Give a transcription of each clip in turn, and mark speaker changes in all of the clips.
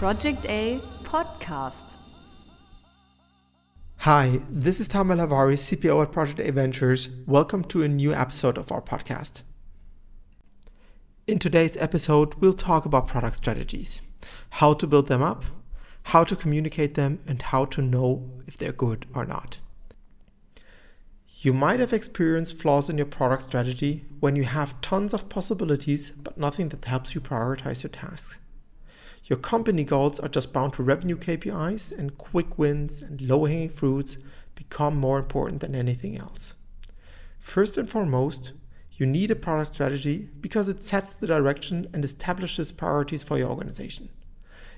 Speaker 1: Project A podcast.
Speaker 2: Hi, this is Tamer Lavari, CPO at Project A Ventures. Welcome to a new episode of our podcast. In today's episode, we'll talk about product strategies, how to build them up, how to communicate them, and how to know if they're good or not. You might have experienced flaws in your product strategy when you have tons of possibilities but nothing that helps you prioritize your tasks. Your company goals are just bound to revenue KPIs, and quick wins and low hanging fruits become more important than anything else. First and foremost, you need a product strategy because it sets the direction and establishes priorities for your organization.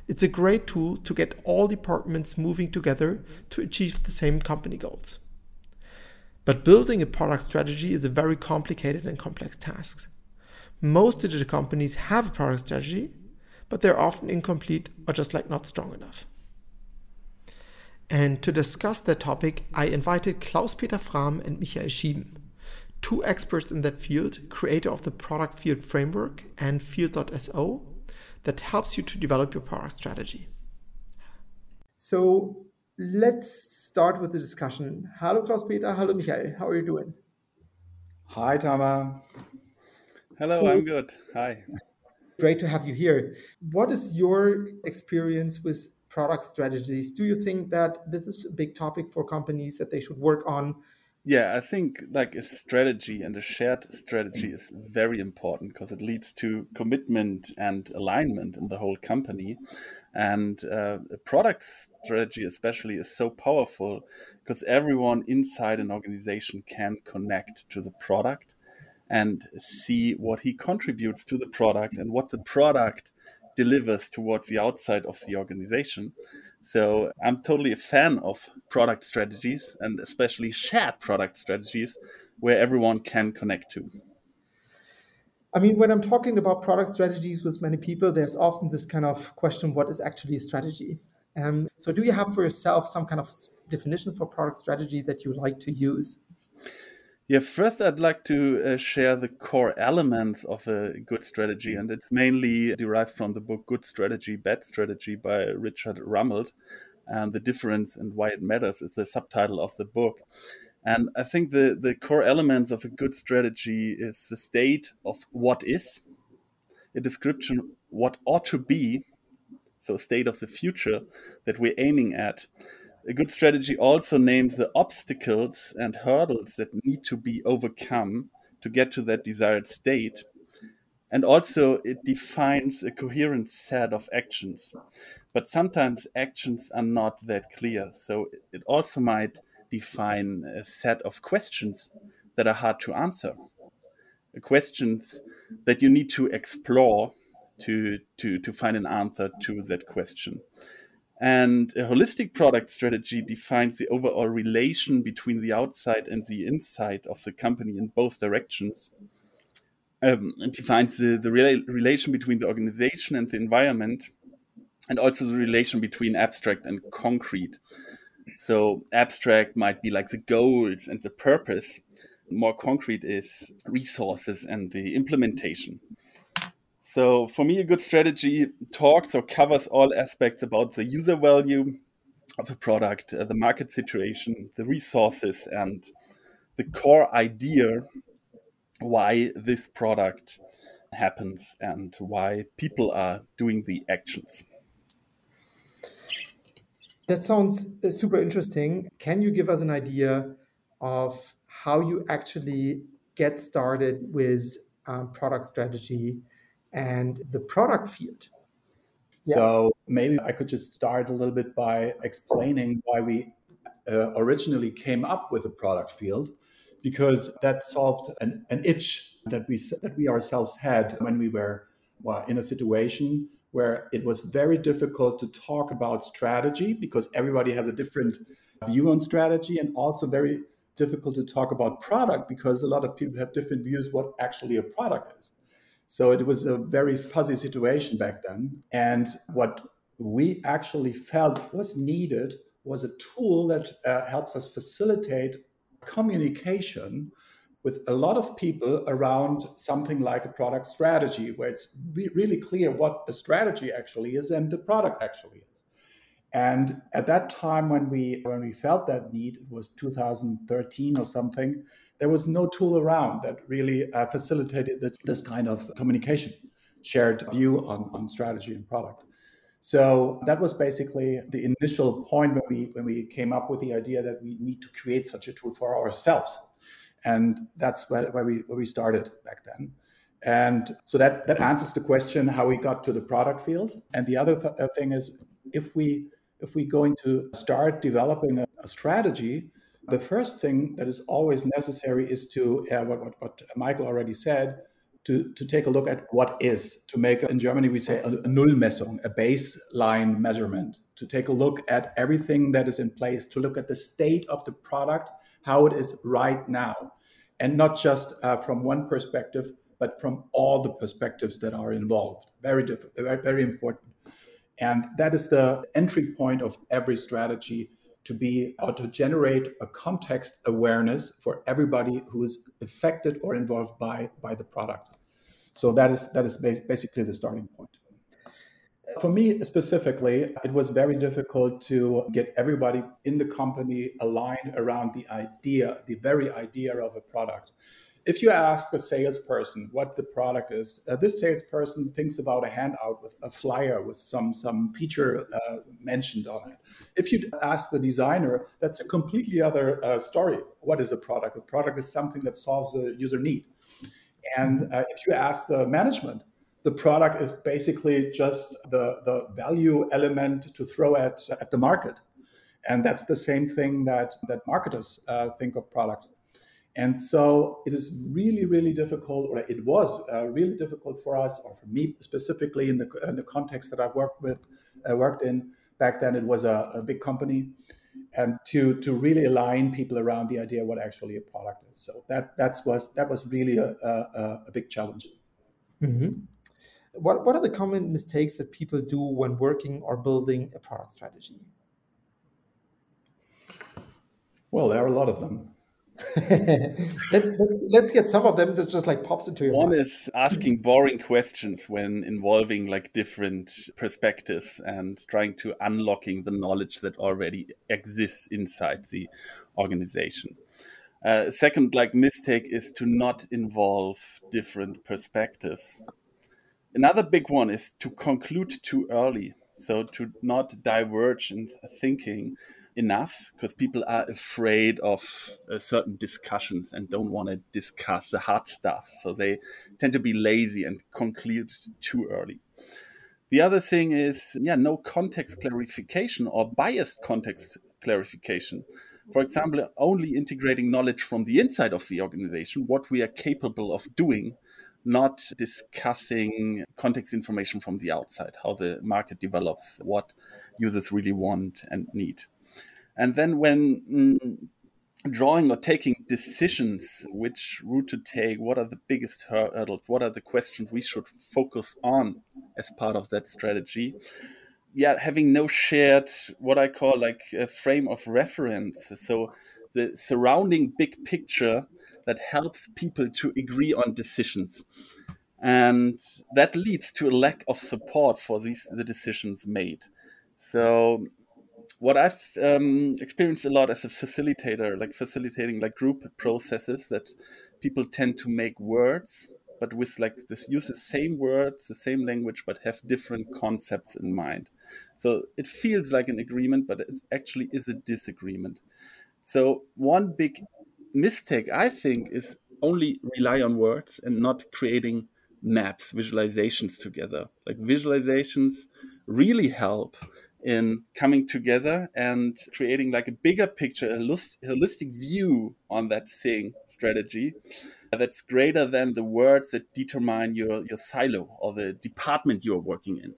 Speaker 2: It's a great tool to get all departments moving together to achieve the same company goals. But building a product strategy is a very complicated and complex task. Most digital companies have a product strategy, but they're often incomplete or just like not strong enough. And to discuss that topic, I invited Klaus Peter Frahm and Michael Schieben, two experts in that field, creator of the Product Field Framework and Field.so, that helps you to develop your product strategy. So let's start with the discussion. Hello, Klaus Peter. Hello, Michael. How are you doing?
Speaker 3: Hi, Tamer.
Speaker 4: Hello, so, I'm good. Hi.
Speaker 2: Great to have you here. What is your experience with product strategies? Do you think that this is a big topic for companies that they should work on?
Speaker 4: Yeah, I think like a strategy and a shared strategy is very important because it leads to commitment and alignment in the whole company. And uh, a product strategy, especially, is so powerful because everyone inside an organization can connect to the product and see what he contributes to the product and what the product delivers towards the outside of the organization. So I'm totally a fan of product strategies and especially shared product strategies where everyone can connect to.
Speaker 2: I mean, when I'm talking about product strategies with many people, there's often this kind of question what is actually a strategy? Um, so, do you have for yourself some kind of definition for product strategy that you like to use?
Speaker 4: Yeah, first I'd like to uh, share the core elements of a good strategy, and it's mainly derived from the book Good Strategy, Bad Strategy by Richard Rumelt. And the difference and why it matters is the subtitle of the book. And I think the, the core elements of a good strategy is the state of what is, a description what ought to be, so state of the future that we're aiming at, a good strategy also names the obstacles and hurdles that need to be overcome to get to that desired state. And also, it defines a coherent set of actions. But sometimes actions are not that clear. So, it also might define a set of questions that are hard to answer. Questions that you need to explore to, to, to find an answer to that question. And a holistic product strategy defines the overall relation between the outside and the inside of the company in both directions. Um, it defines the, the rela- relation between the organization and the environment, and also the relation between abstract and concrete. So, abstract might be like the goals and the purpose, more concrete is resources and the implementation. So for me, a good strategy talks or covers all aspects about the user value of a product, uh, the market situation, the resources, and the core idea why this product happens and why people are doing the actions.
Speaker 2: That sounds uh, super interesting. Can you give us an idea of how you actually get started with um, product strategy and the product field.
Speaker 3: So yeah. maybe I could just start a little bit by explaining why we uh, originally came up with the product field, because that solved an, an itch that we that we ourselves had when we were well, in a situation where it was very difficult to talk about strategy because everybody has a different view on strategy and also very difficult to talk about product because a lot of people have different views what actually a product is so it was a very fuzzy situation back then. And what we actually felt was needed was a tool that uh, helps us facilitate communication with a lot of people around something like a product strategy, where it's re- really clear what the strategy actually is and the product actually is. And at that time, when we when we felt that need, it was 2013 or something. There was no tool around that really uh, facilitated this, this kind of communication, shared view on, on strategy and product. So that was basically the initial point when we when we came up with the idea that we need to create such a tool for ourselves, and that's where, where we where we started back then. And so that that answers the question how we got to the product field. And the other th- uh, thing is if we if we're going to start developing a, a strategy, the first thing that is always necessary is to what, what, what Michael already said to, to take a look at what is, to make, in Germany, we say a, a Nullmessung, a baseline measurement, to take a look at everything that is in place, to look at the state of the product, how it is right now, and not just uh, from one perspective, but from all the perspectives that are involved. Very different, very, very important. And that is the entry point of every strategy to be or to generate a context awareness for everybody who is affected or involved by by the product. So that is that is basically the starting point. For me specifically it was very difficult to get everybody in the company aligned around the idea the very idea of a product if you ask a salesperson what the product is, uh, this salesperson thinks about a handout with a flyer with some some feature uh, mentioned on it. If you ask the designer, that's a completely other uh, story. What is a product? A product is something that solves a user need. And uh, if you ask the management, the product is basically just the, the value element to throw at, at the market. And that's the same thing that, that marketers uh, think of product. And so it is really, really difficult, or it was uh, really difficult for us, or for me specifically, in the, in the context that I worked with, uh, worked in back then. It was a, a, big company, and to to really align people around the idea what actually a product is. So that that's was that was really a, a, a big challenge.
Speaker 2: Mm-hmm. What what are the common mistakes that people do when working or building a product strategy?
Speaker 3: Well, there are a lot of them.
Speaker 2: let's, let's, let's get some of them that just like pops into your
Speaker 4: one
Speaker 2: mind.
Speaker 4: is asking boring questions when involving like different perspectives and trying to unlocking the knowledge that already exists inside the organization uh, second like mistake is to not involve different perspectives another big one is to conclude too early so to not diverge in thinking enough because people are afraid of uh, certain discussions and don't want to discuss the hard stuff. So they tend to be lazy and conclude too early. The other thing is, yeah, no context clarification or biased context clarification. For example, only integrating knowledge from the inside of the organization, what we are capable of doing, not discussing context information from the outside, how the market develops, what users really want and need. And then when mm, drawing or taking decisions, which route to take, what are the biggest hurdles, what are the questions we should focus on as part of that strategy? Yeah, having no shared, what I call like a frame of reference. So the surrounding big picture that helps people to agree on decisions and that leads to a lack of support for these the decisions made so what I've um, experienced a lot as a facilitator, like facilitating like group processes, that people tend to make words, but with like this use the same words, the same language, but have different concepts in mind. So it feels like an agreement, but it actually is a disagreement. So one big mistake I think is only rely on words and not creating maps, visualizations together. Like visualizations really help in coming together and creating like a bigger picture, a holistic view on that thing strategy that's greater than the words that determine your, your silo or the department you're working in.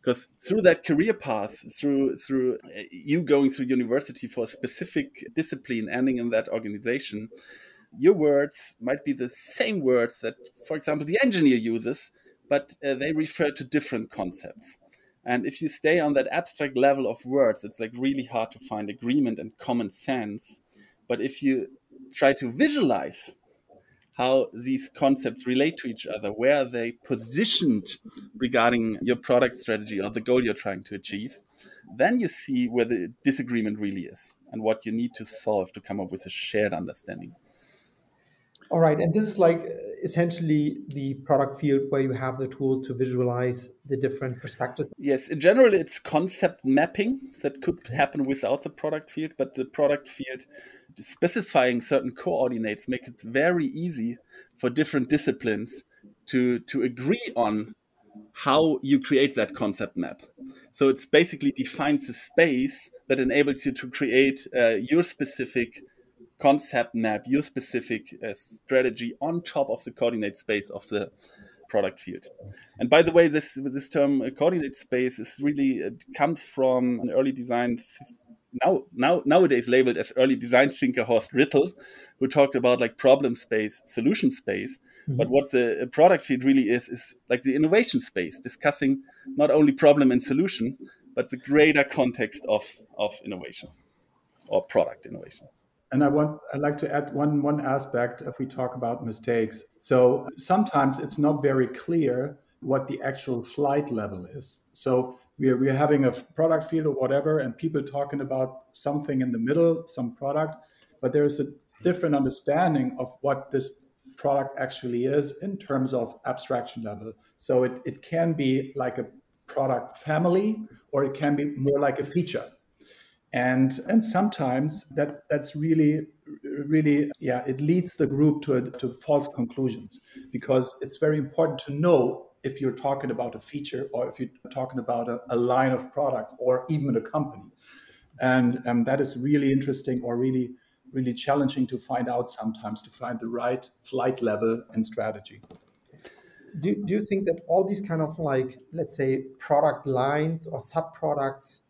Speaker 4: Because through that career path, through through uh, you going through university for a specific discipline, ending in that organization, your words might be the same words that, for example, the engineer uses, but uh, they refer to different concepts. And if you stay on that abstract level of words, it's like really hard to find agreement and common sense. But if you try to visualize how these concepts relate to each other, where are they positioned regarding your product strategy or the goal you're trying to achieve, then you see where the disagreement really is and what you need to solve to come up with a shared understanding.
Speaker 2: All right, and this is like essentially the product field where you have the tool to visualize the different perspectives.
Speaker 4: Yes, in general, it's concept mapping that could happen without the product field, but the product field specifying certain coordinates makes it very easy for different disciplines to to agree on how you create that concept map. So it's basically defines a space that enables you to create uh, your specific concept map, your specific uh, strategy on top of the coordinate space of the product field. And by the way, this this term uh, coordinate space is really it comes from an early design now now nowadays labeled as early design thinker Horst Rittel, who talked about like problem space, solution space. Mm-hmm. But what the product field really is is like the innovation space, discussing not only problem and solution, but the greater context of of innovation or product innovation.
Speaker 3: And I want I'd like to add one one aspect if we talk about mistakes. So sometimes it's not very clear what the actual flight level is. So we are, we are having a product field or whatever, and people talking about something in the middle, some product, but there is a different understanding of what this product actually is in terms of abstraction level. So it, it can be like a product family, or it can be more like a feature and and sometimes that that's really really yeah it leads the group to a, to false conclusions. Because it's very important to know if you're talking about a feature or if you're talking about a, a line of products or even a company. And um, that is really interesting or really really challenging to find out sometimes to find the right flight level and strategy.
Speaker 2: Do, do you think that all these kind of like let's say product lines or sub products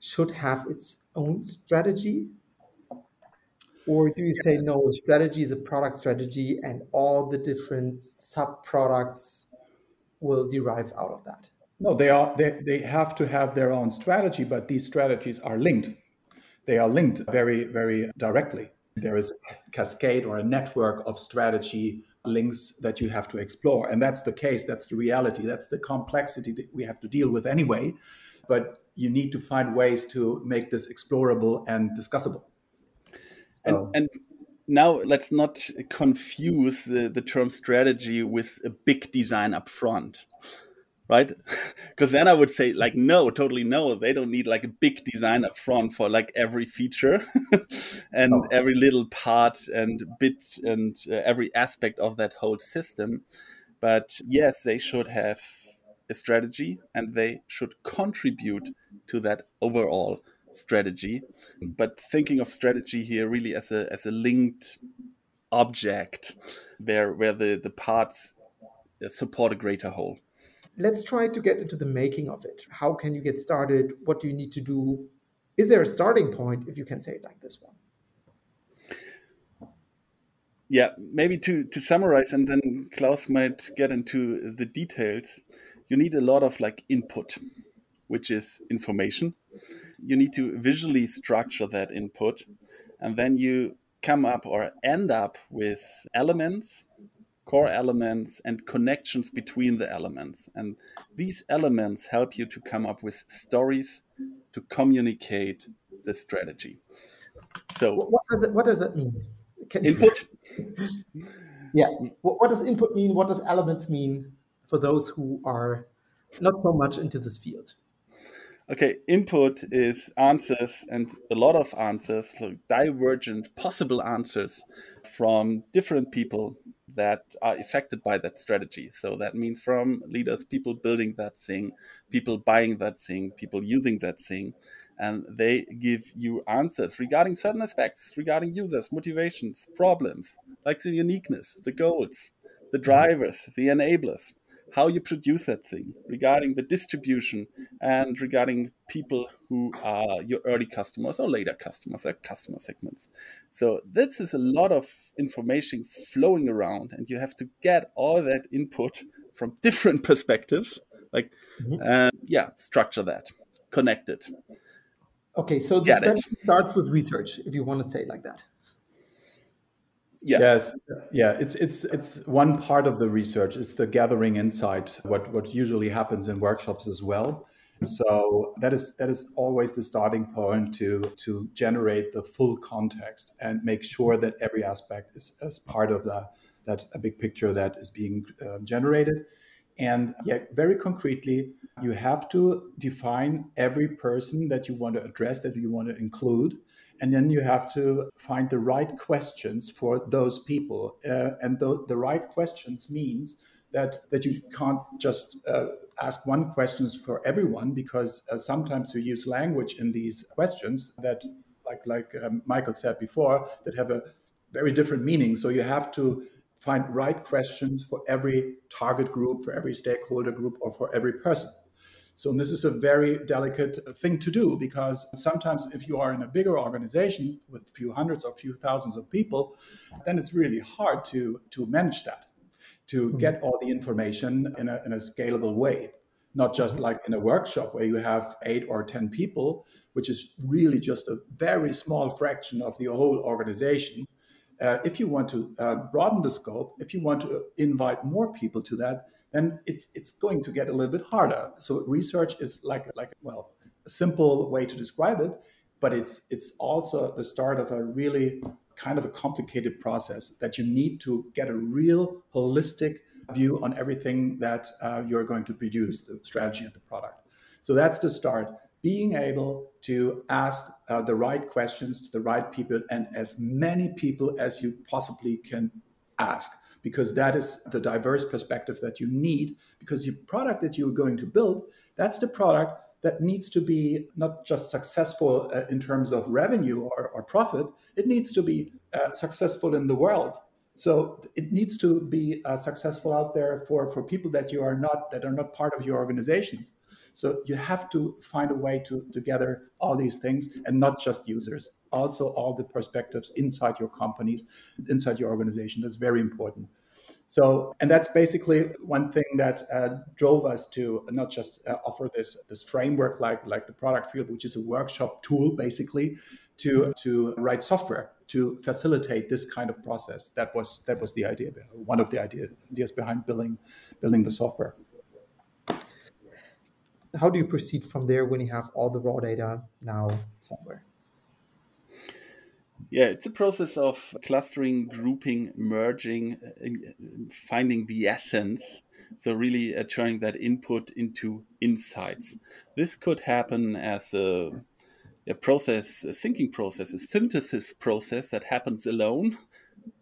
Speaker 2: should have its own strategy? Or do you yes. say no, strategy is a product strategy and all the different sub products will derive out of that?
Speaker 3: No, they are they, they have to have their own strategy, but these strategies are linked. They are linked very, very directly. There is a cascade or a network of strategy links that you have to explore. And that's the case, that's the reality, that's the complexity that we have to deal with anyway. But you need to find ways to make this explorable and discussable.
Speaker 4: So. And, and now let's not confuse the, the term strategy with a big design up front right because then i would say like no totally no they don't need like a big design up front for like every feature and oh. every little part and bit and uh, every aspect of that whole system but yes they should have a strategy and they should contribute to that overall strategy. But thinking of strategy here really as a as a linked object where where the, the parts uh, support a greater whole.
Speaker 2: Let's try to get into the making of it. How can you get started? What do you need to do? Is there a starting point, if you can say it like this one?
Speaker 4: Yeah, maybe to, to summarize, and then Klaus might get into the details you need a lot of like input, which is information. You need to visually structure that input, and then you come up or end up with elements, core elements, and connections between the elements. And these elements help you to come up with stories to communicate the strategy. So,
Speaker 2: what does, it, what does that mean?
Speaker 4: Can input.
Speaker 2: yeah. What does input mean? What does elements mean? For those who are not so much into this field?
Speaker 4: Okay, input is answers and a lot of answers, so divergent possible answers from different people that are affected by that strategy. So that means from leaders, people building that thing, people buying that thing, people using that thing. And they give you answers regarding certain aspects, regarding users, motivations, problems, like the uniqueness, the goals, the drivers, the enablers how you produce that thing, regarding the distribution, and regarding people who are your early customers or later customers or customer segments. So this is a lot of information flowing around, and you have to get all that input from different perspectives. Like, mm-hmm. uh, yeah, structure that, connect it.
Speaker 2: Okay, so the strategy starts with research, if you want to say it like that.
Speaker 3: Yeah. Yes. Yeah. It's it's it's one part of the research. It's the gathering insight. What what usually happens in workshops as well. So that is that is always the starting point to to generate the full context and make sure that every aspect is as part of the that a big picture that is being uh, generated. And yet, very concretely, you have to define every person that you want to address, that you want to include. And then you have to find the right questions for those people. Uh, and the, the right questions means that, that you can't just uh, ask one questions for everyone because uh, sometimes you use language in these questions that, like, like um, Michael said before, that have a very different meaning. So you have to find right questions for every target group, for every stakeholder group, or for every person. So this is a very delicate thing to do because sometimes if you are in a bigger organization with a few hundreds or a few thousands of people, then it's really hard to, to manage that, to hmm. get all the information in a, in a scalable way. Not just hmm. like in a workshop where you have eight or 10 people, which is really just a very small fraction of the whole organization uh, if you want to uh, broaden the scope, if you want to invite more people to that, then it's it's going to get a little bit harder. So research is like like well a simple way to describe it, but it's it's also the start of a really kind of a complicated process that you need to get a real holistic view on everything that uh, you're going to produce, the strategy and the product. So that's the start being able to ask uh, the right questions to the right people and as many people as you possibly can ask because that is the diverse perspective that you need because the product that you're going to build that's the product that needs to be not just successful uh, in terms of revenue or, or, profit it needs to be uh, successful in the world. So it needs to be uh, successful out there for, for people that you are not that are not part of your organizations so you have to find a way to, to gather all these things and not just users, also all the perspectives inside your companies, inside your organization. That's very important. So, and that's basically one thing that uh, drove us to not just uh, offer this this framework like like the product field, which is a workshop tool basically, to to write software to facilitate this kind of process. That was that was the idea, one of the idea, ideas behind building building the software
Speaker 2: how do you proceed from there when you have all the raw data now somewhere?
Speaker 4: Yeah, it's a process of clustering, grouping, merging, finding the essence. So, really uh, turning that input into insights. This could happen as a, a process, a thinking process, a synthesis process that happens alone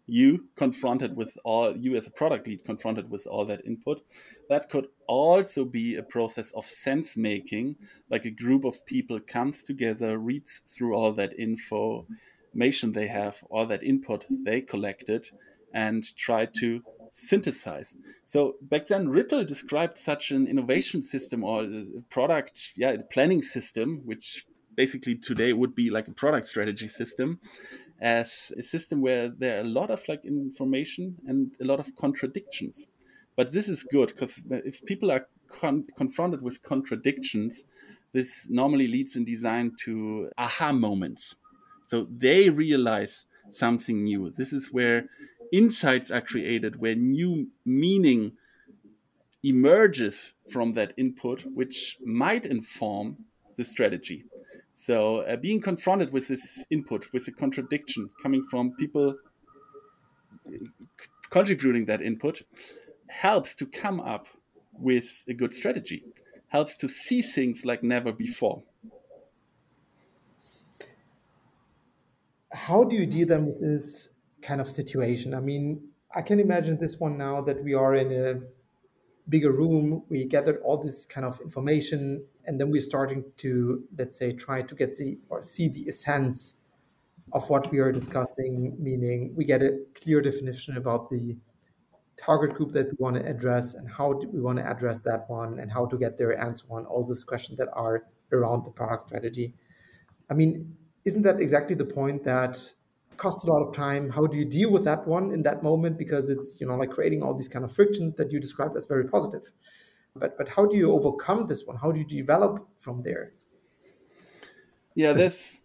Speaker 4: you confronted with all you as a product lead confronted with all that input that could also be a process of sense making like a group of people comes together reads through all that information they have all that input they collected and try to synthesize. So back then rittel described such an innovation system or product yeah planning system which basically today would be like a product strategy system as a system where there are a lot of like information and a lot of contradictions. But this is good because if people are con- confronted with contradictions, this normally leads in design to aha moments. So they realize something new. This is where insights are created, where new meaning emerges from that input, which might inform the strategy. So uh, being confronted with this input, with the contradiction coming from people contributing that input, helps to come up with a good strategy, helps to see things like never before.
Speaker 2: How do you deal then with this kind of situation? I mean, I can imagine this one now that we are in a bigger room, we gathered all this kind of information, and then we're starting to, let's say, try to get the or see the essence of what we are discussing, meaning we get a clear definition about the target group that we want to address and how do we want to address that one and how to get their answer on all these questions that are around the product strategy. I mean, isn't that exactly the point that costs a lot of time? How do you deal with that one in that moment? Because it's you know like creating all these kind of friction that you described as very positive but but how do you overcome this one how do you develop from there
Speaker 4: yeah there's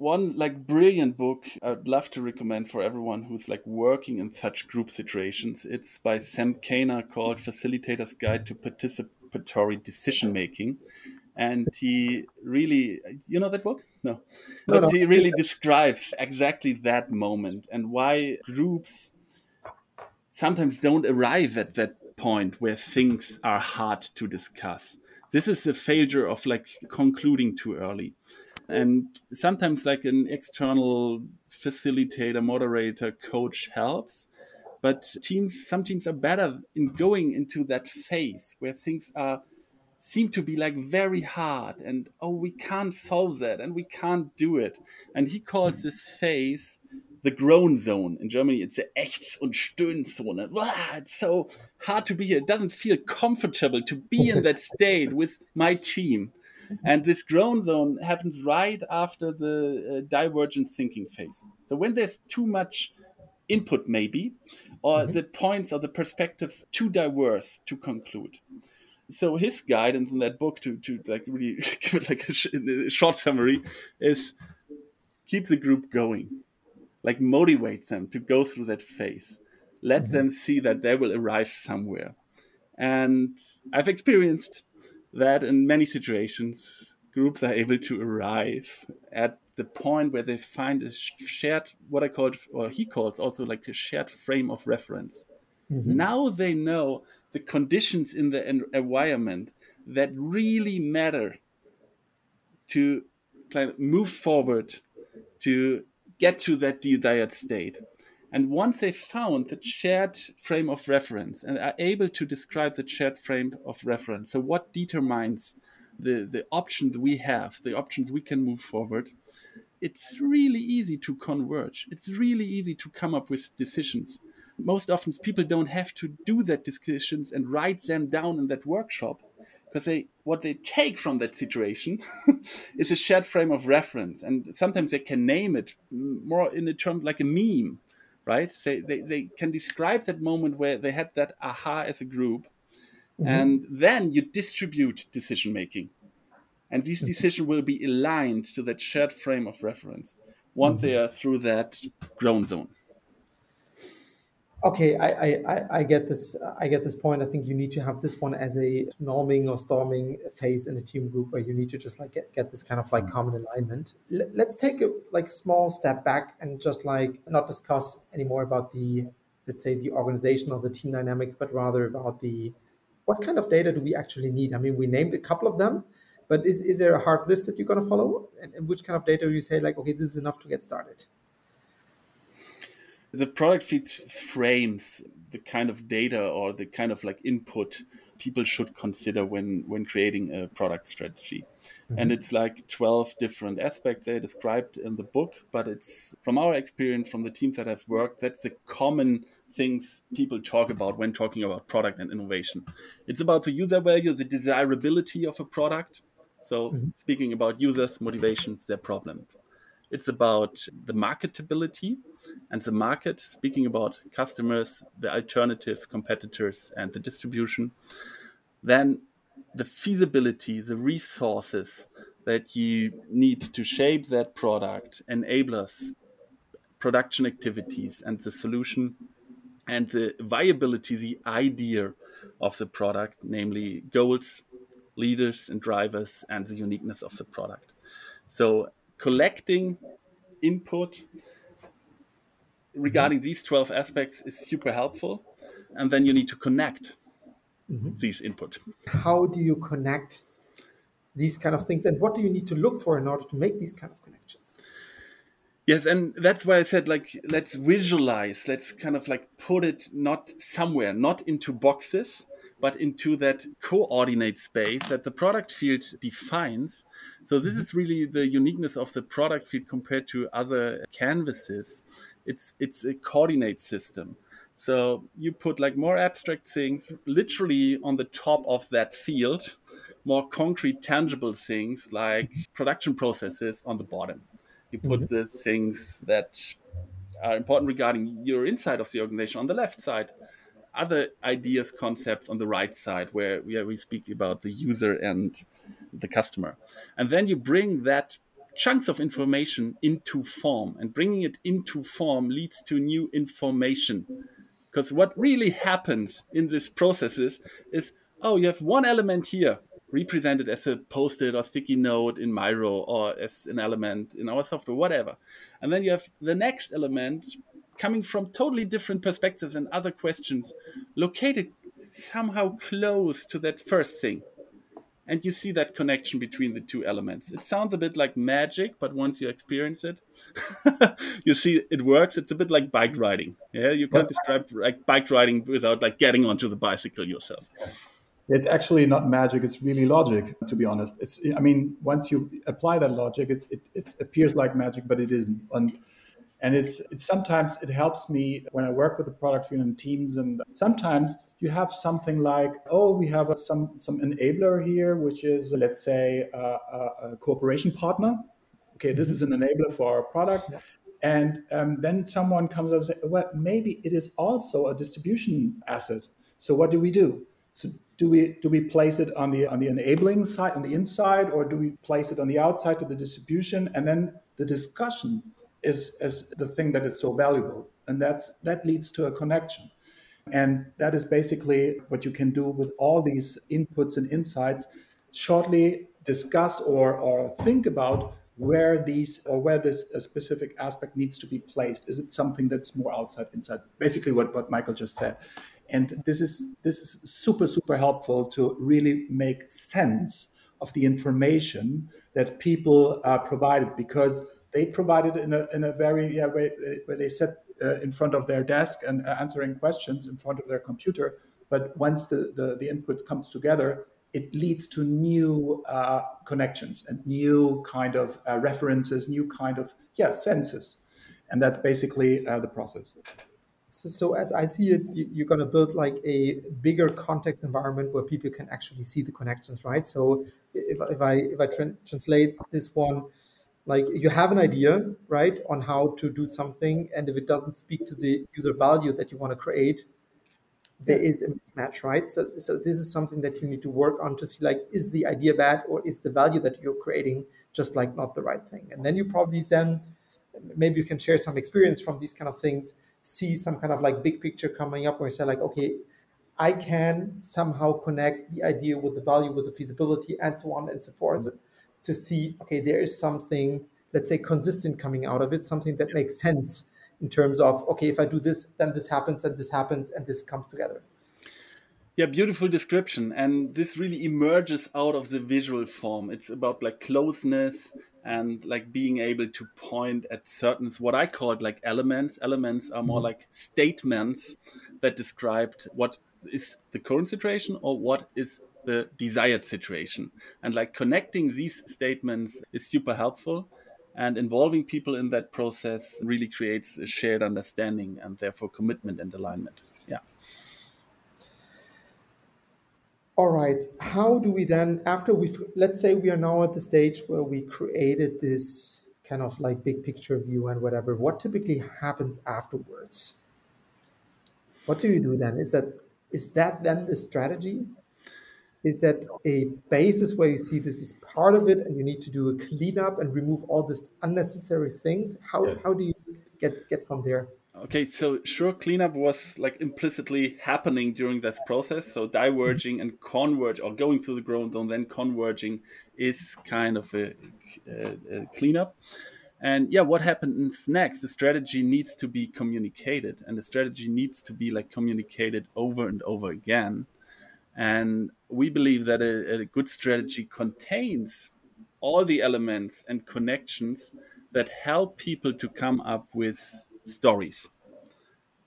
Speaker 4: one like brilliant book I'd love to recommend for everyone who's like working in such group situations. It's by Sam Kaner called Facilitator's Guide to Participatory Decision Making. And he really, you know that book? No. no but no. he really describes exactly that moment and why groups sometimes don't arrive at that point where things are hard to discuss. This is a failure of like concluding too early. And sometimes like an external facilitator moderator coach helps but teams some teams are better in going into that phase where things are seem to be like very hard and oh we can't solve that and we can't do it. And he calls hmm. this phase the groan zone in germany it's the Ächz- und Stöhnzone wow, it's so hard to be here it doesn't feel comfortable to be in that state with my team and this groan zone happens right after the uh, divergent thinking phase. So when there's too much input, maybe, or mm-hmm. the points or the perspectives too diverse to conclude. So his guidance in that book to to like really give it like a, sh- a short summary is keep the group going, like motivates them to go through that phase. Let mm-hmm. them see that they will arrive somewhere. And I've experienced that in many situations, groups are able to arrive at the point where they find a shared, what I call, or he calls also like a shared frame of reference. Mm-hmm. Now they know the conditions in the environment that really matter to kind of move forward to get to that desired state. And once they found the shared frame of reference and are able to describe the shared frame of reference, so what determines the, the options we have, the options we can move forward, it's really easy to converge. It's really easy to come up with decisions. Most often, people don't have to do that decisions and write them down in that workshop because they what they take from that situation is a shared frame of reference and sometimes they can name it more in a term like a meme right? They, they, they can describe that moment where they had that aha as a group. Mm-hmm. And then you distribute decision making. And these decisions will be aligned to that shared frame of reference once mm-hmm. they are through that groan zone
Speaker 2: okay I, I i get this i get this point. I think you need to have this one as a norming or storming phase in a team group where you need to just like get, get this kind of like hmm. common alignment. L- let's take a like small step back and just like not discuss anymore about the let's say the organization or the team dynamics but rather about the what kind of data do we actually need? I mean we named a couple of them but is, is there a hard list that you're going to follow? And, and which kind of data do you say like okay this is enough to get started
Speaker 4: the product field frames the kind of data or the kind of like input people should consider when when creating a product strategy mm-hmm. and it's like 12 different aspects they described in the book but it's from our experience from the teams that have worked that's the common things people talk about when talking about product and innovation it's about the user value the desirability of a product so mm-hmm. speaking about users motivations their problems it's about the marketability and the market, speaking about customers, the alternatives, competitors, and the distribution. Then the feasibility, the resources that you need to shape that product, enablers, production activities, and the solution, and the viability, the idea of the product, namely goals, leaders, and drivers, and the uniqueness of the product. So collecting input regarding mm-hmm. these 12 aspects is super helpful and then you need to connect mm-hmm. these input
Speaker 2: how do you connect these kind of things and what do you need to look for in order to make these kind of connections
Speaker 4: yes and that's why i said like let's visualize let's kind of like put it not somewhere not into boxes but into that coordinate space that the product field defines. So this mm-hmm. is really the uniqueness of the product field compared to other canvases. It's it's a coordinate system. So you put like more abstract things literally on the top of that field, more concrete, tangible things like production processes on the bottom. You put mm-hmm. the things that are important regarding your inside of the organization on the left side other ideas, concepts on the right side where we, we speak about the user and the customer. And then you bring that chunks of information into form and bringing it into form leads to new information because what really happens in these processes is oh you have one element here represented as a post-it or sticky note in Miro or as an element in our software, whatever. And then you have the next element coming from totally different perspectives and other questions located somehow close to that first thing. And you see that connection between the two elements. It sounds a bit like magic, but once you experience it, you see it works. It's a bit like bike riding. Yeah, you can't describe like bike riding without like getting onto the bicycle yourself.
Speaker 3: It's actually not magic. It's really logic, to be honest. It's, I mean, once you apply that logic, it, it appears like magic, but it isn't. And and it's, it's sometimes it helps me when I work with the product field and teams. And sometimes you have something like, oh, we have a, some some enabler here, which is let's say a, a, a cooperation partner. Okay, this is an enabler for our product. And um, then someone comes up and says, well, maybe it is also a distribution asset. So what do we do? So do we do we place it on the on the enabling side on the inside, or do we place it on the outside to the distribution? And then the discussion is, is the thing that is so valuable. And that's that leads to a connection. And that is basically what you can do with all these inputs and insights. Shortly discuss or, or think about where these or where this uh, specific aspect needs to be placed. Is it something that's more outside, inside? Basically, what, what Michael just said. And this is this is super, super helpful to really make sense of the information that people are provided because they provided in a, in a very yeah way where they sat uh, in front of their desk and uh, answering questions in front of their computer. But once the, the, the input comes together it leads to new uh, connections and new kind of uh, references new kind of yeah senses. And that's basically uh, the process.
Speaker 2: So, so, as I see it, you, are going to build like a bigger context environment where people can actually see the connections, right? So if, if I if I tra- translate this one, like you have an idea right on how to do something and if it doesn't speak to the user value that you want to create there is a mismatch right? So so this is something that you need to work on to see like is the idea bad or is the value that you're creating just like not the right thing? And then you probably then maybe you can share some experience from these kind of things see some kind of like big picture coming up where you say like okay i can somehow connect the idea with the value with the feasibility and so on and so forth. Mm-hmm to see okay there is something let's say consistent coming out of it something that makes sense in terms of okay if i do this then this happens and this happens and this comes together.
Speaker 4: Yeah beautiful description. And this really emerges out of the visual form. It's about like closeness and like being able to point at certain what i call like elements. Elements are more mm-hmm. like statements that described what is the current situation or what is the desired situation. And like connecting these statements is super helpful. And involving people in that process really creates a shared understanding and therefore commitment and alignment. Yeah.
Speaker 2: All right. How do we then, after we've, let's say we are now at the stage where we created this kind of like big picture view and whatever, what typically happens afterwards? What do you do then? Is that is that then the strategy? Is that a basis where you see this is part of it and you need to do a cleanup and remove all these unnecessary things. How, yes. how do you get get from there?
Speaker 4: Okay so sure cleanup was like implicitly happening during this process. So diverging and converge or going to the groan zone then converging is kind of a, a, a cleanup. And yeah what happens next? The strategy needs to be communicated and the strategy needs to be like communicated over and over again and we believe that a, a good strategy contains all the elements and connections that help people to come up with stories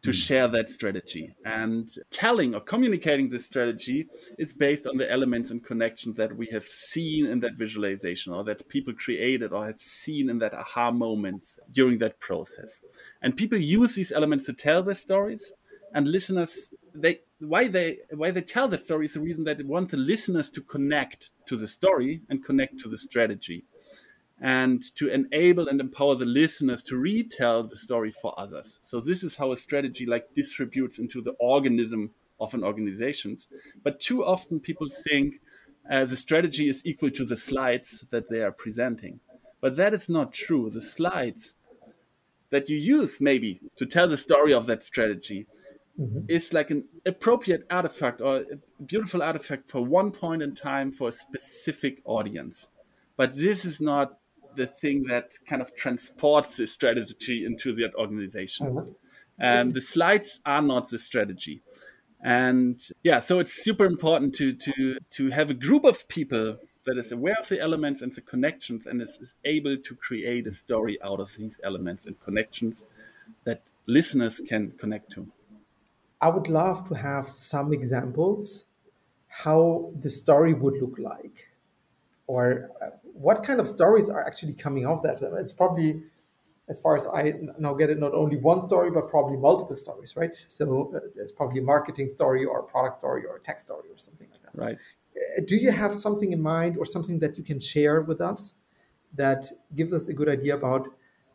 Speaker 4: to hmm. share that strategy. And telling or communicating this strategy is based on the elements and connections that we have seen in that visualization or that people created or have seen in that aha moments during that process. And people use these elements to tell their stories, and listeners they why they why they tell the story is the reason that they want the listeners to connect to the story and connect to the strategy and to enable and empower the listeners to retell the story for others. So this is how a strategy like distributes into the organism of an organizations. But too often people think uh, the strategy is equal to the slides that they are presenting. But that is not true. The slides that you use maybe to tell the story of that strategy mm-hmm. is like an appropriate artifact or a beautiful artifact for one point in time for a specific audience. But this is not the thing that kind of transports the strategy into that organization. Mm-hmm. And the slides are not the strategy. And yeah, so it's super important to to to have a group of people that is aware of the elements and the connections and is, is able to create a story out of these elements and connections that listeners can connect to.
Speaker 2: I would love to have some examples how the story would look like or uh, what kind of stories are actually coming out of that. It's probably as far as I now get it, not only one story, but probably multiple stories, right? So uh, it's probably a marketing story or a product story or a tech story or something like that.
Speaker 4: Right.
Speaker 2: Uh, do you have something in mind or something that you can share with us that gives us a good idea about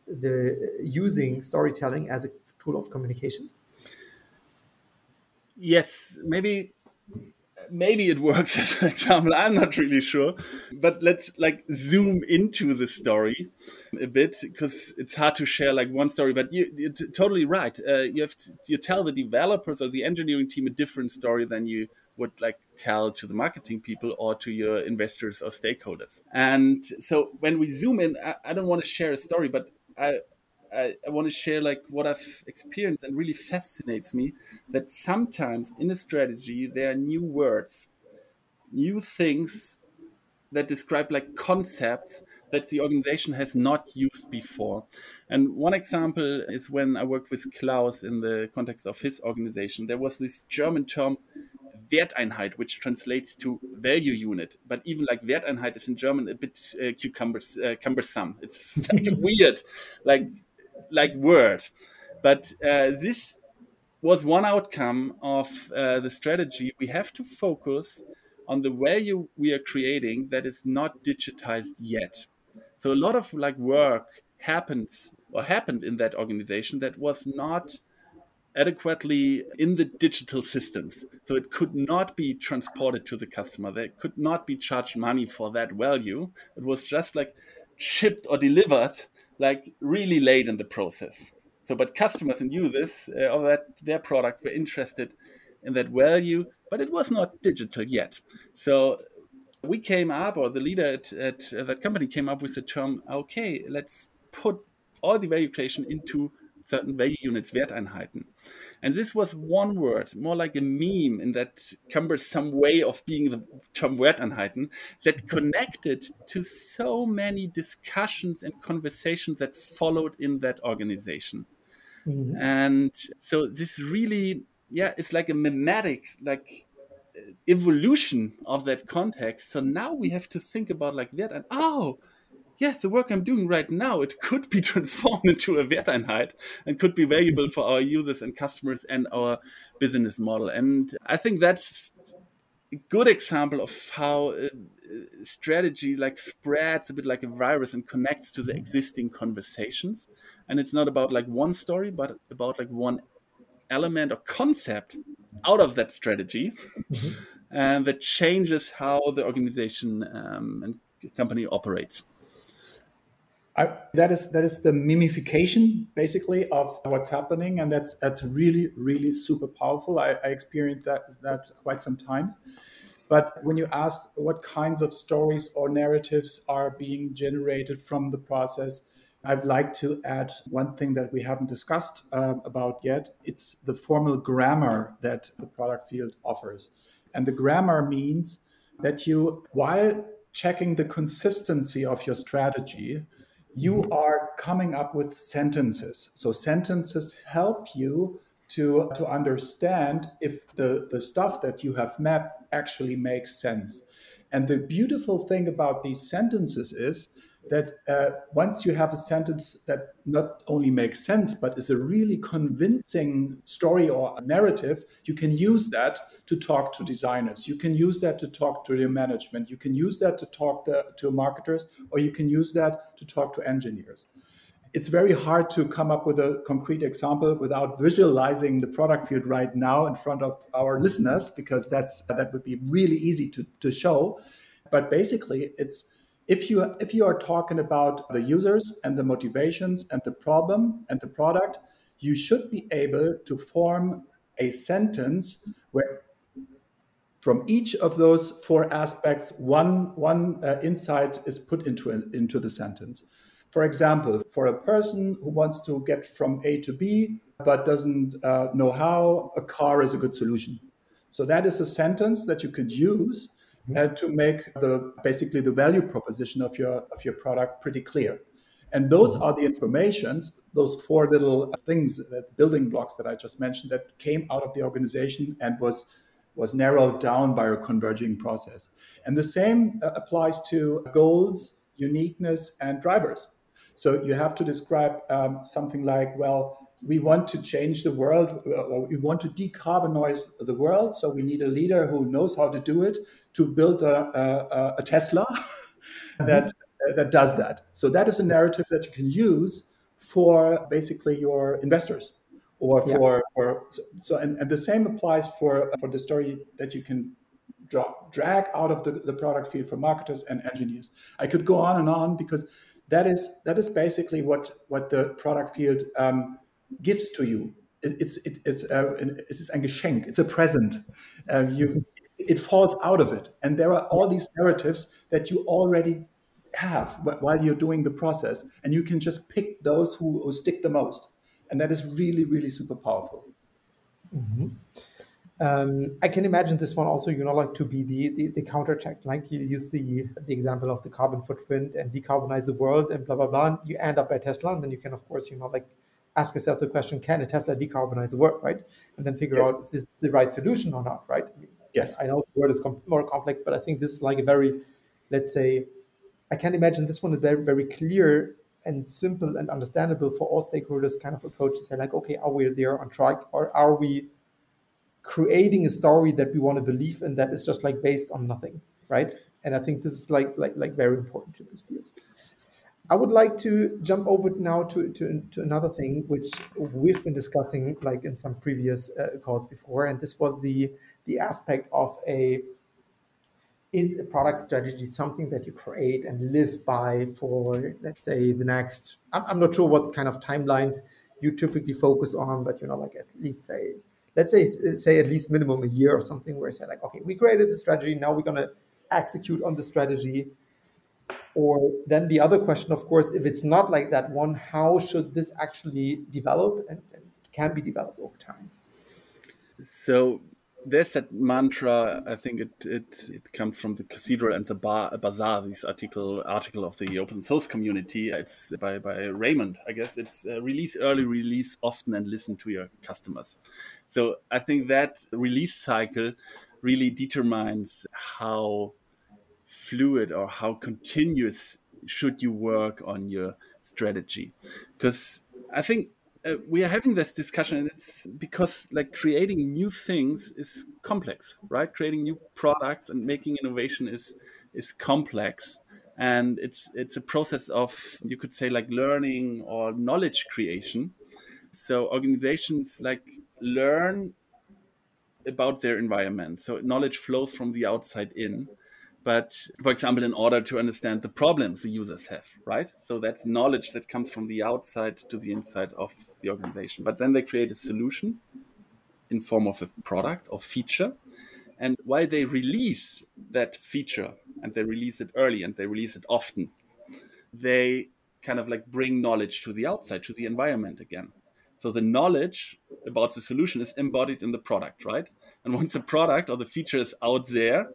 Speaker 2: the using storytelling as a tool of communication?
Speaker 4: Yes, maybe maybe it works as an example. I'm not really sure, but let's like zoom into the story a bit because it's hard to share like one story. But you, are totally right. Uh, you have to, you tell the developers or the engineering team a different story than you would like tell to the marketing people or to your investors or stakeholders. And so when we zoom in, I, I don't want to share a story, but I I, I want to share like what I've experienced and really fascinates me that sometimes in a strategy there are new words, new things that describe like concepts that the organization has not used before. And one example is when I worked with Klaus in the context of his organization, there was this German term Werteinheit, which translates to value unit. But even like Werteinheit is in German a bit uh, cucumbers, uh, cumbersome. It's like weird, like like word. But uh, this was one outcome of uh, the strategy. We have to focus on the value we are creating that is not digitized yet. So a lot of like work happens or happened in that organization that was not adequately in the digital systems. So it could not be transported to the customer. They could not be charged money for that value. It was just like shipped or delivered like really late in the process. So, but customers and users uh, of that their product were interested in that value, but it was not digital yet. So we came up, or the leader at, at uh, that company came up with the term, okay, let's put all the value creation into certain value units, Werteinheiten. And this was one word, more like a meme in that cumbersome way of being the term Werteinheiten, that connected to so many discussions and conversations that followed in that organization. Mm-hmm. And so this really, yeah, it's like a mimetic, like evolution of that context. So now we have to think about like Wert and oh, yes, the work I'm doing right now, it could be transformed into a Werteinheit and could be valuable for our users and customers and our business model. And I think that's a good example of how uh, strategy like spreads a bit like a virus and connects to the existing conversations. And it's not about like one story, but about like one element or concept out of that strategy. Mm-hmm. And that changes how the organization um, and company operates.
Speaker 3: I, that is that is the mimification basically of what's happening, and that's that's really really super powerful. I, I experienced that that quite some times. But when you ask what kinds of stories or narratives are being generated from the process, I'd like to add one thing that we haven't discussed uh, about yet. It's the formal grammar that the product field offers. And the grammar means that you, while checking the consistency of your strategy, you are coming up with sentences. So sentences help you to, to understand if the, the stuff that you have mapped actually makes sense. And the beautiful thing about these sentences is that uh, once you have a sentence that not only makes sense, but is a really convincing story or narrative, you can use that to talk to designers. You can use that to talk to your management. You can use that to talk to, to marketers, or you can use that to talk to engineers. It's very hard to come up with a concrete example without visualizing the product field right now in front of our listeners, because that's that would be really easy to, to show. But basically, it's if you if you are talking about the users and the motivations and the problem and the product, you should be able to form a sentence where from each of those four aspects, one one uh, insight is put into into the sentence. For example, for a person who wants to get from A to B but doesn't uh, know how, a car is a good solution. So that is a sentence that you could use uh, to make the basically the value proposition of your of your product pretty clear. And those are the informations, those four little things, that building blocks that I just mentioned, that came out of the organization and was was narrowed down by a converging process. And the same uh, applies to goals, uniqueness, and drivers. So you have to describe um, something like, well, we want to change the world, uh, or we want to decarbonize the world. So we need a leader who knows how to do it to build a, a, a Tesla that mm-hmm. that does that. So that is a narrative that you can use for basically your investors or for, yeah. for so and, and the same applies for for the story that you can draw, drag out of the, the product field for marketers and engineers i could go on and on because that is that is basically what what the product field um, gives to you. It, it's it, it's uh, it's ein Geschenk. It's a present. Uh, you it falls out of it. And there are all these narratives that you already have while you're doing the process. And you can just pick those who, who stick the most. And that is really really super powerful.
Speaker 2: Mm-hmm. um, i can imagine this one also you know like to be the, the, the counter check like you use the the example of the carbon footprint and decarbonize the world and blah blah blah. And you end up at tesla and then you can of course you know like ask yourself the question can a tesla decarbonize the world right? And then figure yes. out if this is the right solution or not right?
Speaker 3: Yes.
Speaker 2: I know the word is com- more complex but i think this is like a very let's say i can't imagine this one is very very clear and simple and understandable for all stakeholders kind of approach to say like okay are we there on track? Or are we creating a story that we want to believe in that is just like based on nothing right? And i think this is like like like very important to this field i would like to jump over now to, to, to another thing which we've been discussing like in some previous uh, calls before and this was the the aspect of a is a product strategy something that you create and live by for let's say the next i'm, I'm not sure what kind of timelines you typically focus on but you know like at least say let's say say at least minimum a year or something where I say like okay we created the strategy now we're going to execute on the strategy or then the other question of course if it's not like that one how should this actually develop and, and can be developed over time
Speaker 4: so there's that mantra. I think it it, it comes from the Cathedral and the bar, Bazaar. This article article of the open source community. It's by by Raymond. I guess it's uh, release early, release often, and listen to your customers. So I think that release cycle really determines how fluid or how continuous should you work on your strategy? Because I think uh, we are having this discussion and it's because like creating new things is complex right? Creating new products and making innovation is is complex. And it's it's a process of you could say like learning or knowledge creation. So organizations like learn about their environment. So knowledge flows from the outside in but for example in order to understand the problems the users have right? So that's knowledge that comes from the outside to the inside of the organization. But then they create a solution in form of a product or feature. And while they release that feature and they release it early and they release it often they kind of like bring knowledge to the outside to the environment again. So the knowledge about the solution is embodied in the product right? And once the product or the feature is out there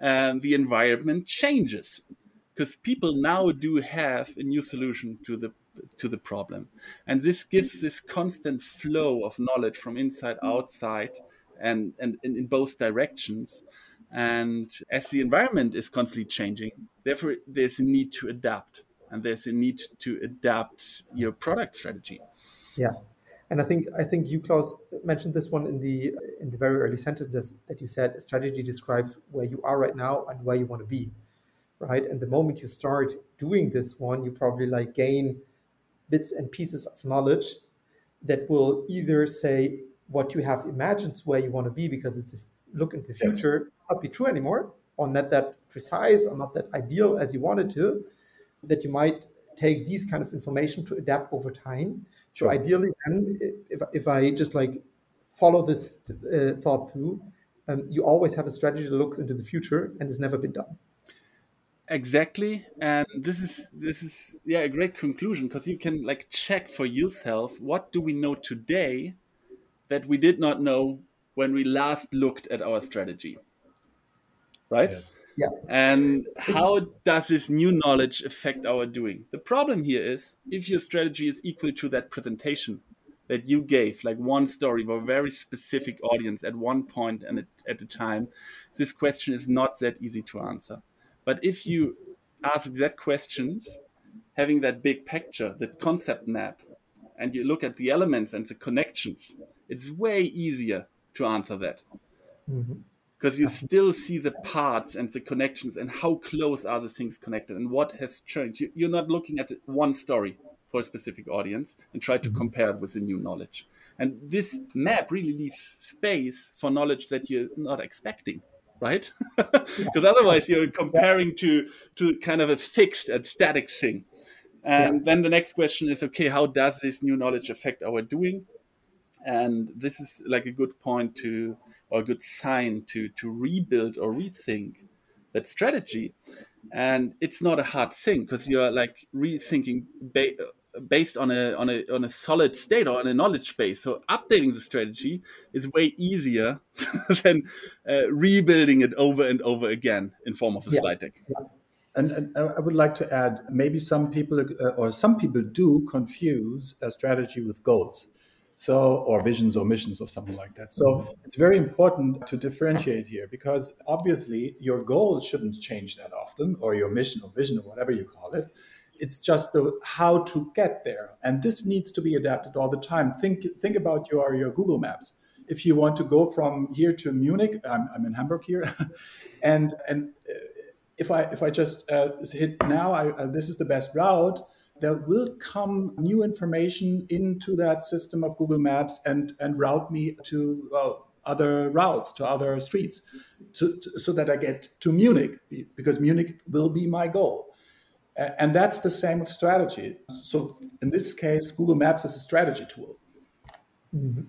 Speaker 4: and the environment changes. Because people now do have a new solution to the to the problem. And this gives this constant flow of knowledge from inside mm. outside and and, and in both directions. And as the environment is constantly changing therefore there's a need to adapt. And there's a need to adapt your product strategy.
Speaker 2: Yeah and I think I think you, Klaus, mentioned this one in the in the very early sentences that you said. Strategy describes where you are right now and where you want to be, right? And the moment you start doing this one, you probably like gain bits and pieces of knowledge that will either say what you have imagined where you want to be because it's a look into the future not be true anymore, or not that precise or not that ideal as you wanted to, that you might take these kind of information to adapt over time. So sure. ideally, then, if, if I just like follow this uh, thought through, um, you always have a strategy that looks into the future and has never been done.
Speaker 4: Exactly, and this is this is yeah a great conclusion because you can like check for yourself what do we know today that we did not know when we last looked at our strategy, right? Yes.
Speaker 2: Yeah.
Speaker 4: And how does this new knowledge affect our doing? The problem here is if your strategy is equal to that presentation that you gave, like one story for a very specific audience at one point and at a time, this question is not that easy to answer. But if you ask that questions, having that big picture, that concept map, and you look at the elements and the connections, it's way easier to answer that. Mm-hmm because you still see the parts and the connections and how close are the things connected and what has changed. You're not looking at one story for a specific audience and try to mm-hmm. compare it with the new knowledge. And this map really leaves space for knowledge that you're not expecting, right? Because otherwise you're comparing to to kind of a fixed and static thing. And yeah. then the next question is, okay, how does this new knowledge affect our doing? And this is like a good point to or a good sign to to rebuild or rethink that strategy and it's not a hard thing because you're like rethinking ba- based on a on a on a solid state or on a knowledge base so updating the strategy is way easier than uh, rebuilding it over and over again in form of a yeah. slide deck yeah.
Speaker 3: And, and, I would like to add, maybe some people uh, or some people do confuse a strategy with goals so or visions or missions or something like that. So mm-hmm. it's very important to differentiate here because obviously your goal shouldn't change that often or your mission or vision or whatever you call it. It's just the how to get there. And this needs to be adapted all the time. Think think about your your google maps. If you want to go from here to munich i'm, I'm in hamburg here and and uh, if i if i just uh, hit now I, uh, this is the best route there will come new information into that system of Google Maps and, and route me to well, other routes, to other streets, to, to, so that I get to Munich, because Munich will be my goal. And that's the same with strategy. So in this case, Google Maps is a strategy tool.
Speaker 2: Mm-hmm.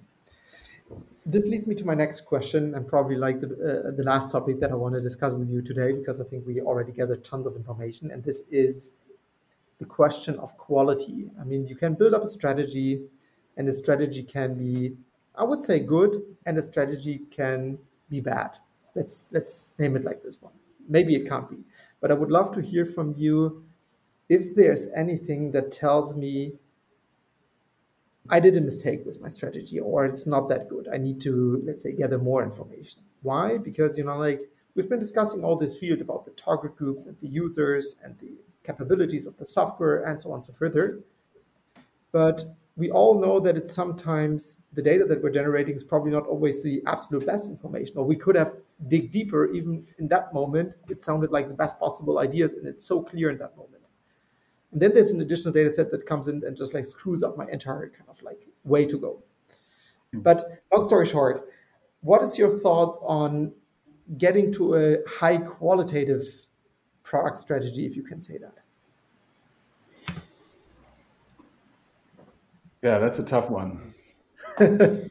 Speaker 2: This leads me to my next question, and probably like the, uh, the last topic that I want to discuss with you today, because I think we already gathered tons of information. And this is the question of quality. I mean, you can build up a strategy, and the strategy can be, I would say, good, and the strategy can be bad. Let's let's name it like this one. Maybe it can't be, but I would love to hear from you if there's anything that tells me I did a mistake with my strategy or it's not that good. I need to, let's say, gather more information. Why? Because, you know, like we've been discussing all this field about the target groups and the users and the capabilities of the software and so on and so further. But we all know that it's sometimes the data that we're generating is probably not always the absolute best information, or we could have dig deeper even in that moment. It sounded like the best possible ideas, and it's so clear in that moment. And then there's an additional data set that comes in and just like screws up my entire kind of like way to go. Hmm. But long story short, what is your thoughts on getting to a high qualitative product strategy, if you can say that?
Speaker 3: Yeah, that's a tough one.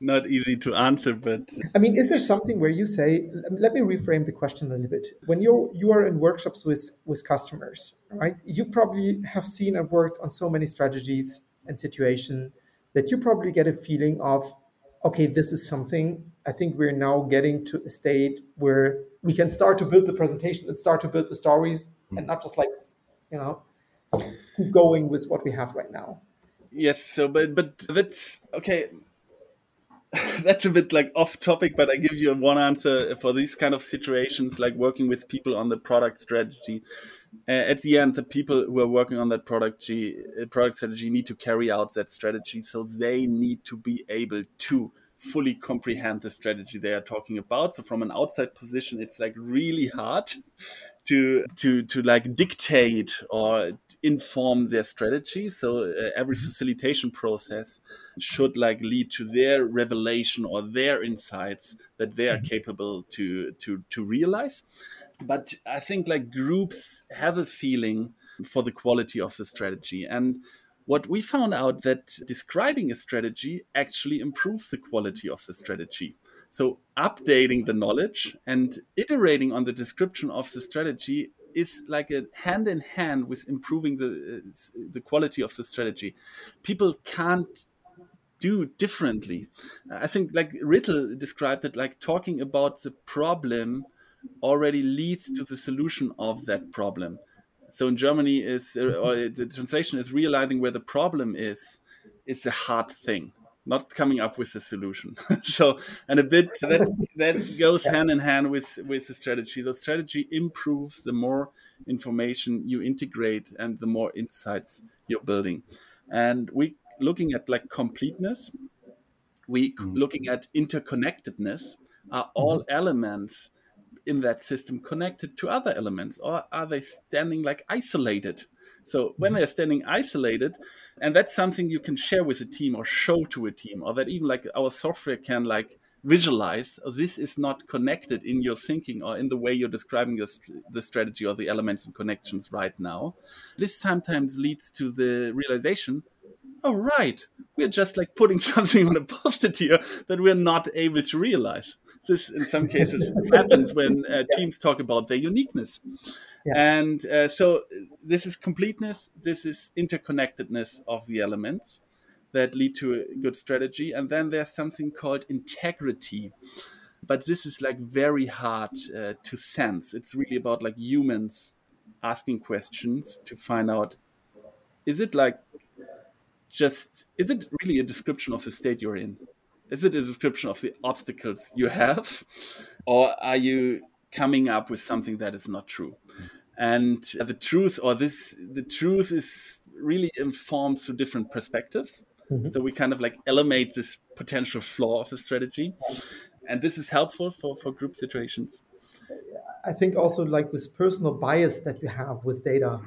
Speaker 4: Not easy to answer, but
Speaker 2: I mean, is there something where you say, let me reframe the question a little bit. When you you are in workshops with with customers, right? You probably have seen and worked on so many strategies and situation that you probably get a feeling of, okay, this is something I think we're now getting to a state where we can start to build the presentation and start to build the stories mm. and not just like you know keep going with what we have right now.
Speaker 4: Yes so but but that's okay. That's a bit like off topic but i give you one answer for these kind of situations like working with people on the product strategy. Uh, at the end the people who are working on that product uh, product strategy need to carry out that strategy so they need to be able to fully comprehend the strategy they are talking about. So from an outside position, it's like really hard to to to like dictate or inform their strategy. So uh, every facilitation process should like lead to their revelation or their insights that they are mm-hmm. capable to to to realize. But I think like groups have a feeling for the quality of the strategy and what we found out that describing a strategy actually improves the quality of the strategy. So updating the knowledge and iterating on the description of the strategy is like a hand in hand with improving the uh, the quality of the strategy. People can't do differently. I think like Rittel described it like talking about the problem already leads to the solution of that problem so in Germany is uh, or the translation is realizing where the problem is is a hard thing, not coming up with a solution. so and a bit that that goes hand in hand with with the strategy. The strategy improves the more information you integrate and the more insights you're building. And we looking at like completeness, we mm. looking at interconnectedness are all mm-hmm. elements in that system connected to other elements or are they standing like isolated? So when mm-hmm. they're standing isolated and that's something you can share with a team or show to a team or that even like our software can like visualize oh, this is not connected in your thinking or in the way you're describing the, the strategy or the elements and connections right now. This sometimes leads to the realization oh right we're just like putting something on a post-it here that we're not able to realize this in some cases happens when uh, teams talk about their uniqueness. Yeah. and uh, so this is completeness this is interconnectedness of the elements that lead to a good strategy. And then there's something called integrity. But this is like very hard uh, to sense. It's really about like humans asking questions to find out is it like just is it really a description of the state you're in? Is it a description of the obstacles you have? Or are you coming up with something that is not true? And the truth, or this, the truth is really informed through different perspectives. Mm-hmm. So we kind of like eliminate this potential flaw of the strategy. And this is helpful for, for group situations.
Speaker 2: I think also like this personal bias that you have with data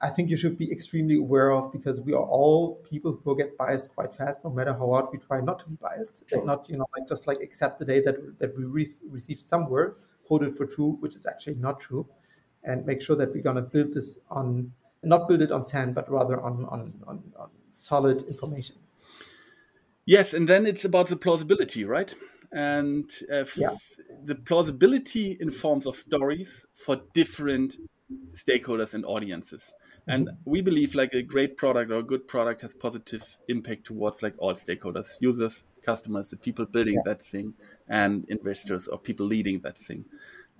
Speaker 2: I think you should be extremely aware of because we are all people who get biased quite fast, no matter how hard we try not to be biased sure. and not, you know, like just like accept the data that, that we re- receive somewhere, hold it for true, which is actually not true, and make sure that we're going to build this on, not build it on sand, but rather on, on, on, on solid information.
Speaker 4: Yes, and then it's about the plausibility, right? And uh, yeah. the plausibility in forms of stories for different stakeholders and audiences and we believe like a great product or a good product has positive impact towards like all stakeholders users customers the people building yeah. that thing and investors or people leading that thing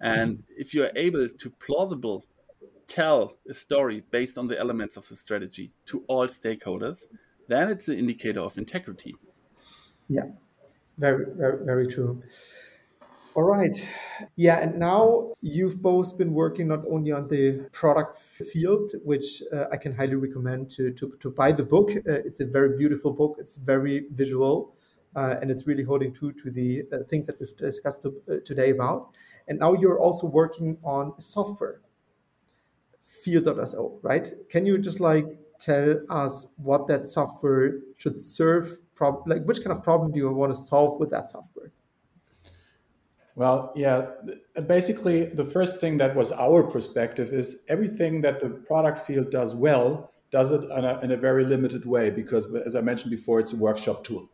Speaker 4: and mm-hmm. if you're able to plausible tell a story based on the elements of the strategy to all stakeholders then it's an indicator of integrity
Speaker 2: yeah very very, very true all right. Yeah, and now you've both been working not only on the product field, which uh, I can highly recommend to, to, to buy the book. Uh, it's a very beautiful book, it's very visual, uh, and it's really holding true to the uh, things that we've discussed to, uh, today about. And now you're also working on software, field.so, right? Can you just like tell us what that software should serve? Prob- like, which kind of problem do you want to solve with that software?
Speaker 3: Well, yeah, basically, the first thing that was our perspective is everything that the product field does well does it in a, in a very limited way because, as I mentioned before, it's a workshop tool.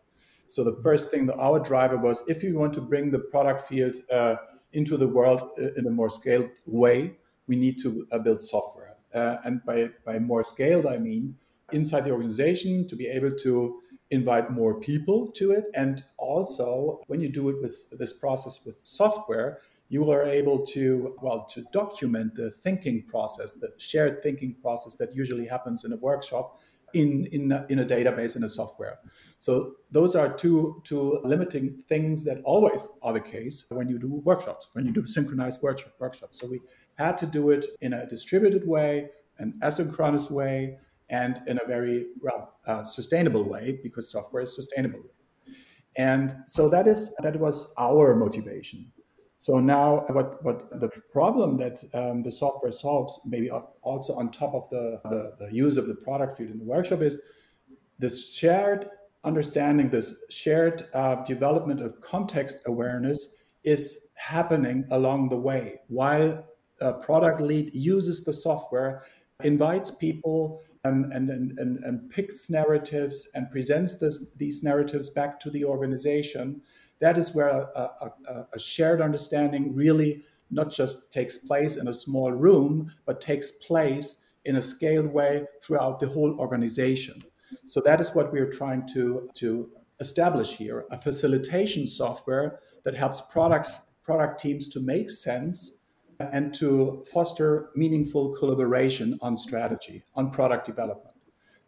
Speaker 3: So the first thing that our driver was if you want to bring the product field uh, into the world uh, in a more scaled way, we need to uh, build software. Uh, and by, by more scaled, I mean inside the organization to be able to invite more people to it. And also, when you do it with this process with software, you are able to well to document the thinking process, the shared thinking process that usually happens in a workshop in in a, in a database in a software. So those are two two limiting things that always are the case when you do workshops, when you do synchronized workshop workshops. So we had to do it in a distributed way, an asynchronous way, and in a very well uh, sustainable way because software is sustainable. And so that is that was our motivation. So now, what, what the problem that um, the software solves, maybe also on top of the, the, the use of the product field in the workshop, is this shared understanding, this shared uh, development of context awareness is happening along the way while a product lead uses the software, invites people and, and, and, and, picks narratives and presents this, these narratives back to the organization that is where a, a, a shared understanding really not just takes place in a small room, but takes place in a scaled way throughout the whole organization. So that is what we're trying to, to establish here a facilitation software that helps products, product teams to make sense and to foster meaningful collaboration on strategy, on product development.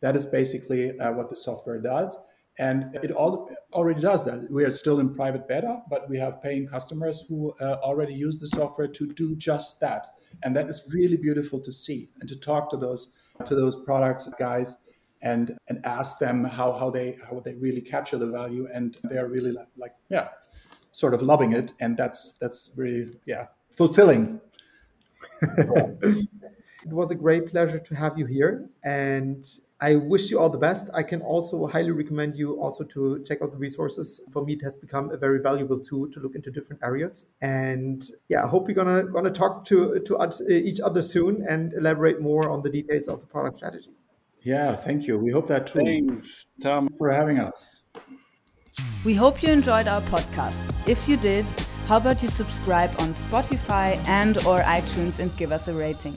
Speaker 3: That is basically uh, what the software does. And it all, already does that. We are still in private beta, but we have paying customers who uh, already use the software to do just that. And that is really beautiful to see and to talk to those to those product guys and and ask them how how they how they really capture the value and they're really like, like yeah sort of loving it and that's that's really yeah fulfilling
Speaker 2: it was a great pleasure to have you here and I wish you all the best. I can also highly recommend you also to check out the resources. For me, it has become a very valuable tool to look into different areas. And yeah, I hope we're gonna gonna talk to to uh, each other soon and elaborate more on the details of the product strategy.
Speaker 3: Yeah, thank you. We hope that too.
Speaker 4: Thanks, Tom,
Speaker 3: for having us.
Speaker 1: We hope you enjoyed our podcast. If you did, how about you subscribe on Spotify and or iTunes and give us a rating?